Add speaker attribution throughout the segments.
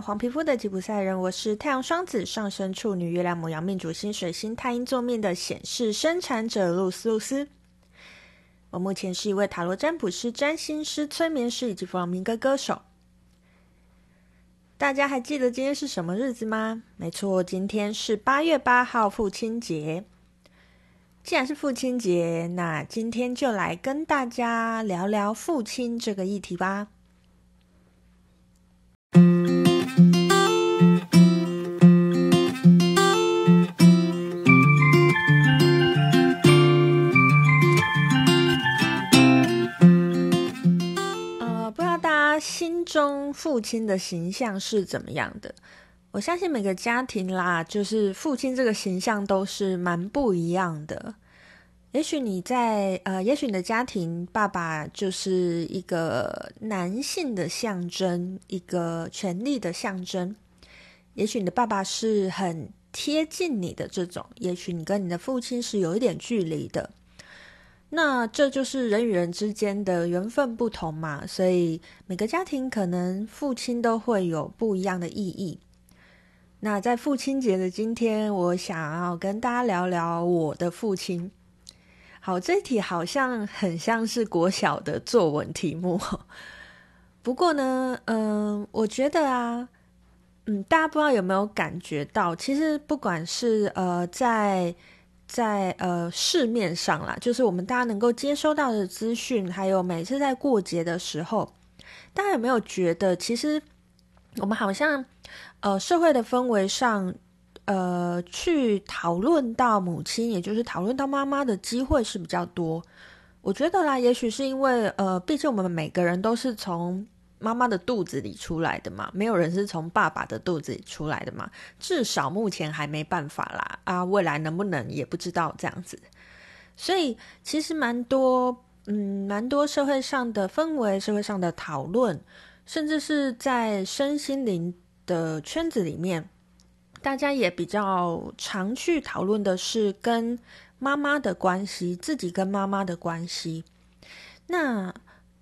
Speaker 1: 黄皮肤的吉普赛人，我是太阳双子上升处女月亮母羊命主星水星太阴坐命的显示生产者露丝露丝。我目前是一位塔罗占卜师、占星师、催眠师以及弗朗明哥歌手。大家还记得今天是什么日子吗？没错，今天是八月八号父亲节。既然是父亲节，那今天就来跟大家聊聊父亲这个议题吧。父亲的形象是怎么样的？我相信每个家庭啦，就是父亲这个形象都是蛮不一样的。也许你在呃，也许你的家庭，爸爸就是一个男性的象征，一个权力的象征。也许你的爸爸是很贴近你的这种，也许你跟你的父亲是有一点距离的。那这就是人与人之间的缘分不同嘛，所以每个家庭可能父亲都会有不一样的意义。那在父亲节的今天，我想要跟大家聊聊我的父亲。好，这一题好像很像是国小的作文题目，不过呢，嗯、我觉得啊，嗯，大家不知道有没有感觉到，其实不管是呃在。在呃市面上啦，就是我们大家能够接收到的资讯，还有每次在过节的时候，大家有没有觉得，其实我们好像呃社会的氛围上，呃去讨论到母亲，也就是讨论到妈妈的机会是比较多。我觉得啦，也许是因为呃，毕竟我们每个人都是从。妈妈的肚子里出来的嘛，没有人是从爸爸的肚子里出来的嘛，至少目前还没办法啦，啊，未来能不能也不知道这样子。所以其实蛮多，嗯，蛮多社会上的氛围、社会上的讨论，甚至是在身心灵的圈子里面，大家也比较常去讨论的是跟妈妈的关系，自己跟妈妈的关系。那。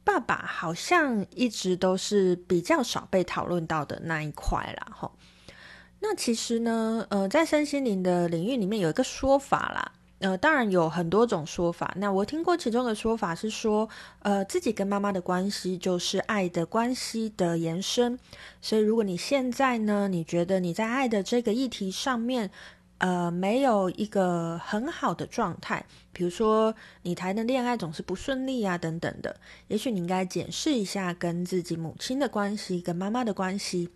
Speaker 1: 爸爸好像一直都是比较少被讨论到的那一块啦，吼。那其实呢，呃，在身心灵的领域里面有一个说法啦，呃，当然有很多种说法。那我听过其中的说法是说，呃，自己跟妈妈的关系就是爱的关系的延伸。所以，如果你现在呢，你觉得你在爱的这个议题上面，呃，没有一个很好的状态，比如说你谈的恋爱总是不顺利啊，等等的，也许你应该检视一下跟自己母亲的关系，跟妈妈的关系。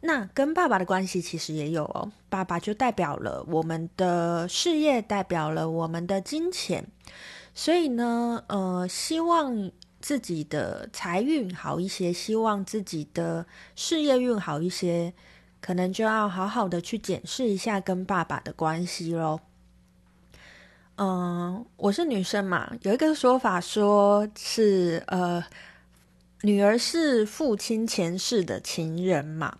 Speaker 1: 那跟爸爸的关系其实也有哦，爸爸就代表了我们的事业，代表了我们的金钱，所以呢，呃，希望自己的财运好一些，希望自己的事业运好一些。可能就要好好的去检视一下跟爸爸的关系喽。嗯，我是女生嘛，有一个说法说是呃，女儿是父亲前世的情人嘛，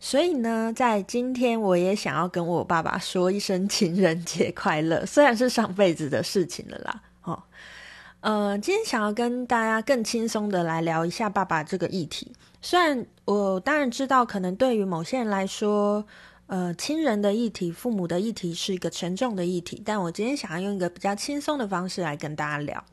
Speaker 1: 所以呢，在今天我也想要跟我爸爸说一声情人节快乐，虽然是上辈子的事情了啦。哦，呃，今天想要跟大家更轻松的来聊一下爸爸这个议题。虽然我当然知道，可能对于某些人来说，呃，亲人的议题、父母的议题是一个沉重的议题，但我今天想要用一个比较轻松的方式来跟大家聊。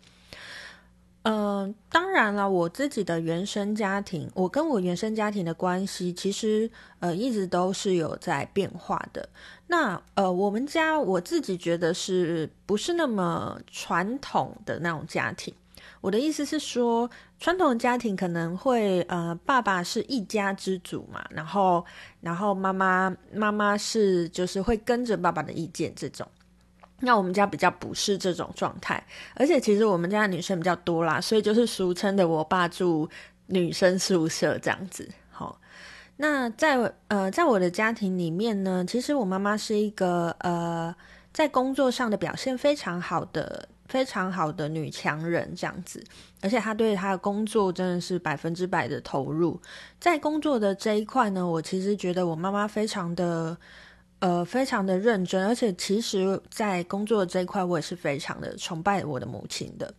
Speaker 1: 嗯、呃，当然了，我自己的原生家庭，我跟我原生家庭的关系，其实呃一直都是有在变化的。那呃，我们家我自己觉得是不是那么传统的那种家庭？我的意思是说，传统家庭可能会，呃，爸爸是一家之主嘛，然后，然后妈妈妈妈是就是会跟着爸爸的意见这种。那我们家比较不是这种状态，而且其实我们家的女生比较多啦，所以就是俗称的我爸住女生宿舍这样子。好，那在呃，在我的家庭里面呢，其实我妈妈是一个呃，在工作上的表现非常好的。非常好的女强人这样子，而且她对她的工作真的是百分之百的投入。在工作的这一块呢，我其实觉得我妈妈非常的，呃，非常的认真，而且其实在工作这一块，我也是非常的崇拜我的母亲的。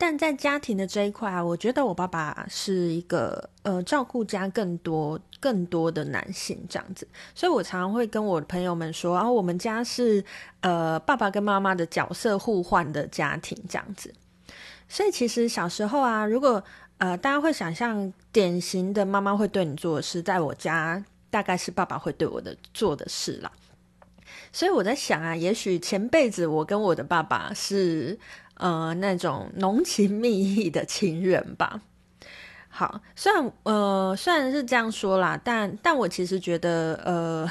Speaker 1: 但在家庭的这一块啊，我觉得我爸爸是一个呃照顾家更多更多的男性这样子，所以我常常会跟我的朋友们说啊，我们家是呃爸爸跟妈妈的角色互换的家庭这样子。所以其实小时候啊，如果呃大家会想象典型的妈妈会对你做的事，在我家大概是爸爸会对我的做的事啦。所以我在想啊，也许前辈子我跟我的爸爸是。呃，那种浓情蜜意的情人吧。好，虽然呃，虽然是这样说啦，但但我其实觉得，呃，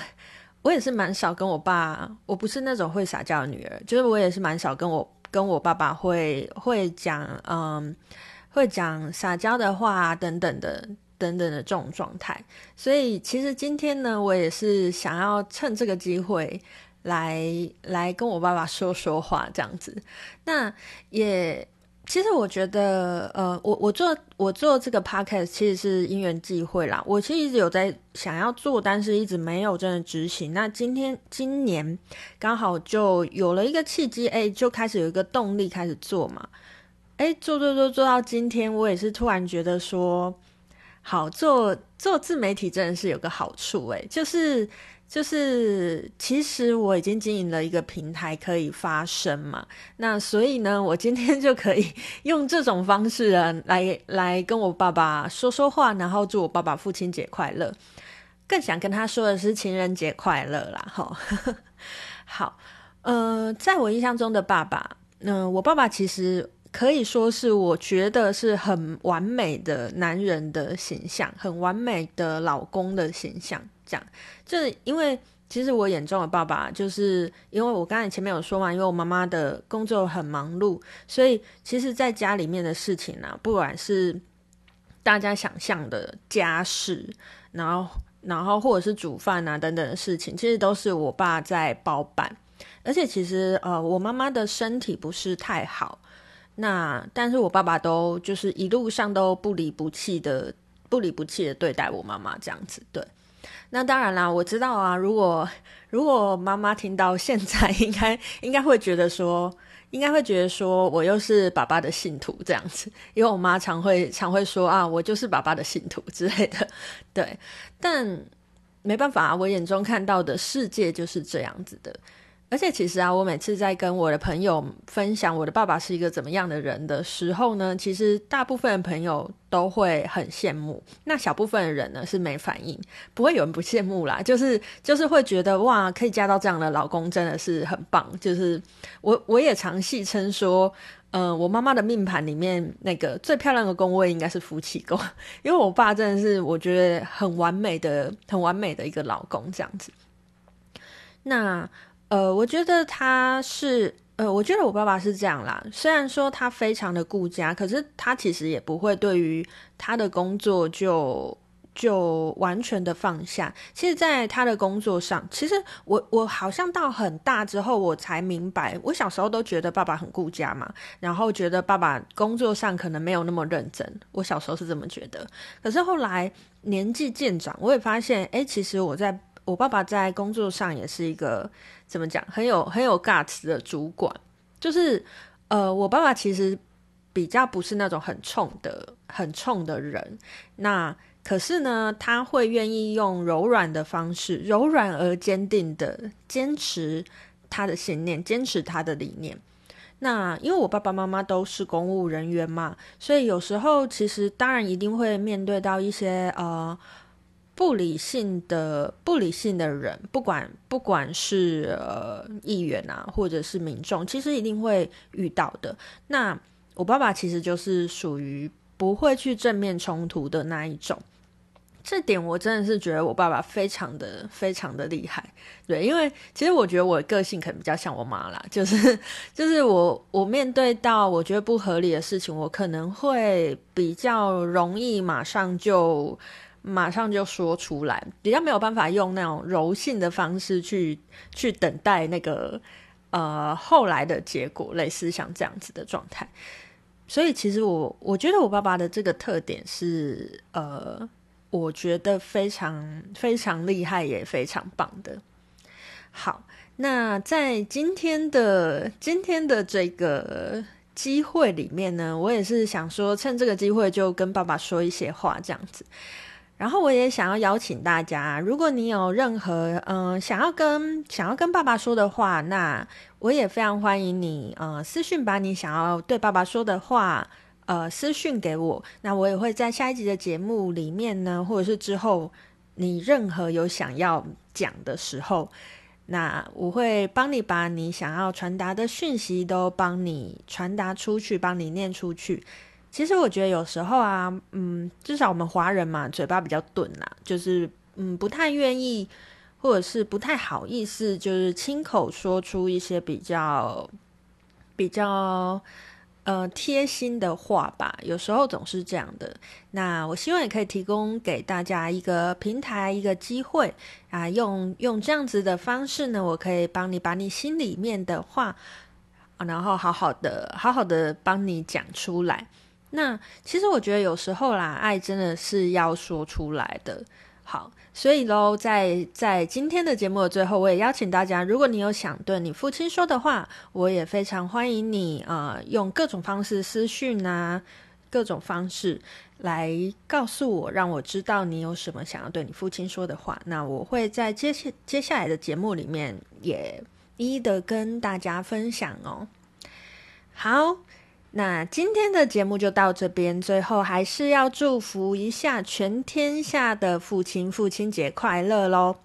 Speaker 1: 我也是蛮少跟我爸，我不是那种会撒娇的女儿，就是我也是蛮少跟我跟我爸爸会会讲，嗯、会讲撒娇的话等等的等等的这种状态。所以其实今天呢，我也是想要趁这个机会。来来跟我爸爸说说话，这样子，那也其实我觉得，呃，我我做我做这个 podcast 其实是因缘际会啦。我其实一直有在想要做，但是一直没有真的执行。那今天今年刚好就有了一个契机，哎，就开始有一个动力开始做嘛。哎，做做做做到今天，我也是突然觉得说，好，做做自媒体真的是有个好处，哎，就是。就是，其实我已经经营了一个平台，可以发声嘛。那所以呢，我今天就可以 用这种方式啊，来来跟我爸爸说说话，然后祝我爸爸父亲节快乐。更想跟他说的是情人节快乐啦，哈。好，呃，在我印象中的爸爸，嗯、我爸爸其实可以说是我觉得是很完美的男人的形象，很完美的老公的形象。这样，就是因为其实我眼中的爸爸，就是因为我刚才前面有说嘛，因为我妈妈的工作很忙碌，所以其实在家里面的事情呢、啊，不管是大家想象的家事，然后然后或者是煮饭啊等等的事情，其实都是我爸在包办。而且其实呃，我妈妈的身体不是太好，那但是我爸爸都就是一路上都不离不弃的，不离不弃的对待我妈妈这样子，对。那当然啦，我知道啊。如果 如果妈妈听到现在，应该应该会觉得说，应该会觉得说我又是爸爸的信徒这样子，因为我妈常会常会说啊，我就是爸爸的信徒之类的。对，但没办法，我眼中看到的世界就是这样子的。而且其实啊，我每次在跟我的朋友分享我的爸爸是一个怎么样的人的时候呢，其实大部分的朋友都会很羡慕，那小部分的人呢是没反应，不会有人不羡慕啦，就是就是会觉得哇，可以嫁到这样的老公真的是很棒。就是我我也常戏称说，嗯、呃，我妈妈的命盘里面那个最漂亮的宫位应该是夫妻宫，因为我爸真的是我觉得很完美的、很完美的一个老公这样子。那。呃，我觉得他是，呃，我觉得我爸爸是这样啦。虽然说他非常的顾家，可是他其实也不会对于他的工作就就完全的放下。其实，在他的工作上，其实我我好像到很大之后，我才明白，我小时候都觉得爸爸很顾家嘛，然后觉得爸爸工作上可能没有那么认真。我小时候是这么觉得，可是后来年纪渐长，我也发现，哎，其实我在。我爸爸在工作上也是一个怎么讲，很有很有 guts 的主管，就是呃，我爸爸其实比较不是那种很冲的很冲的人，那可是呢，他会愿意用柔软的方式，柔软而坚定的坚持他的信念，坚持他的理念。那因为我爸爸妈妈都是公务人员嘛，所以有时候其实当然一定会面对到一些呃。不理性的不理性的人，不管不管是呃议员啊，或者是民众，其实一定会遇到的。那我爸爸其实就是属于不会去正面冲突的那一种，这点我真的是觉得我爸爸非常的非常的厉害。对，因为其实我觉得我的个性可能比较像我妈啦，就是就是我我面对到我觉得不合理的事情，我可能会比较容易马上就。马上就说出来，比较没有办法用那种柔性的方式去去等待那个呃后来的结果，类似像这样子的状态。所以其实我我觉得我爸爸的这个特点是呃，我觉得非常非常厉害，也非常棒的。好，那在今天的今天的这个机会里面呢，我也是想说，趁这个机会就跟爸爸说一些话，这样子。然后我也想要邀请大家，如果你有任何嗯、想要跟想要跟爸爸说的话，那我也非常欢迎你呃私讯把你想要对爸爸说的话呃私讯给我，那我也会在下一集的节目里面呢，或者是之后你任何有想要讲的时候，那我会帮你把你想要传达的讯息都帮你传达出去，帮你念出去。其实我觉得有时候啊，嗯，至少我们华人嘛，嘴巴比较钝啦，就是嗯，不太愿意，或者是不太好意思，就是亲口说出一些比较比较呃贴心的话吧。有时候总是这样的。那我希望也可以提供给大家一个平台，一个机会啊，用用这样子的方式呢，我可以帮你把你心里面的话，然后好好的好好的帮你讲出来。那其实我觉得有时候啦，爱真的是要说出来的。好，所以喽，在在今天的节目的最后，我也邀请大家，如果你有想对你父亲说的话，我也非常欢迎你，呃，用各种方式私讯啊，各种方式来告诉我，让我知道你有什么想要对你父亲说的话。那我会在接下接下来的节目里面也一一的跟大家分享哦。好。那今天的节目就到这边，最后还是要祝福一下全天下的父亲，父亲节快乐喽！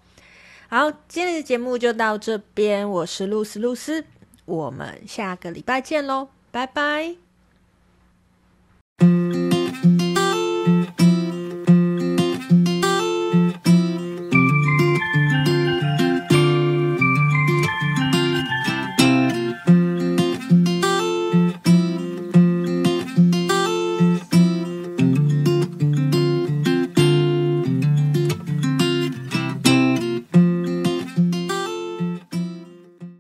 Speaker 1: 好，今天的节目就到这边，我是露丝露丝，我们下个礼拜见喽，拜拜。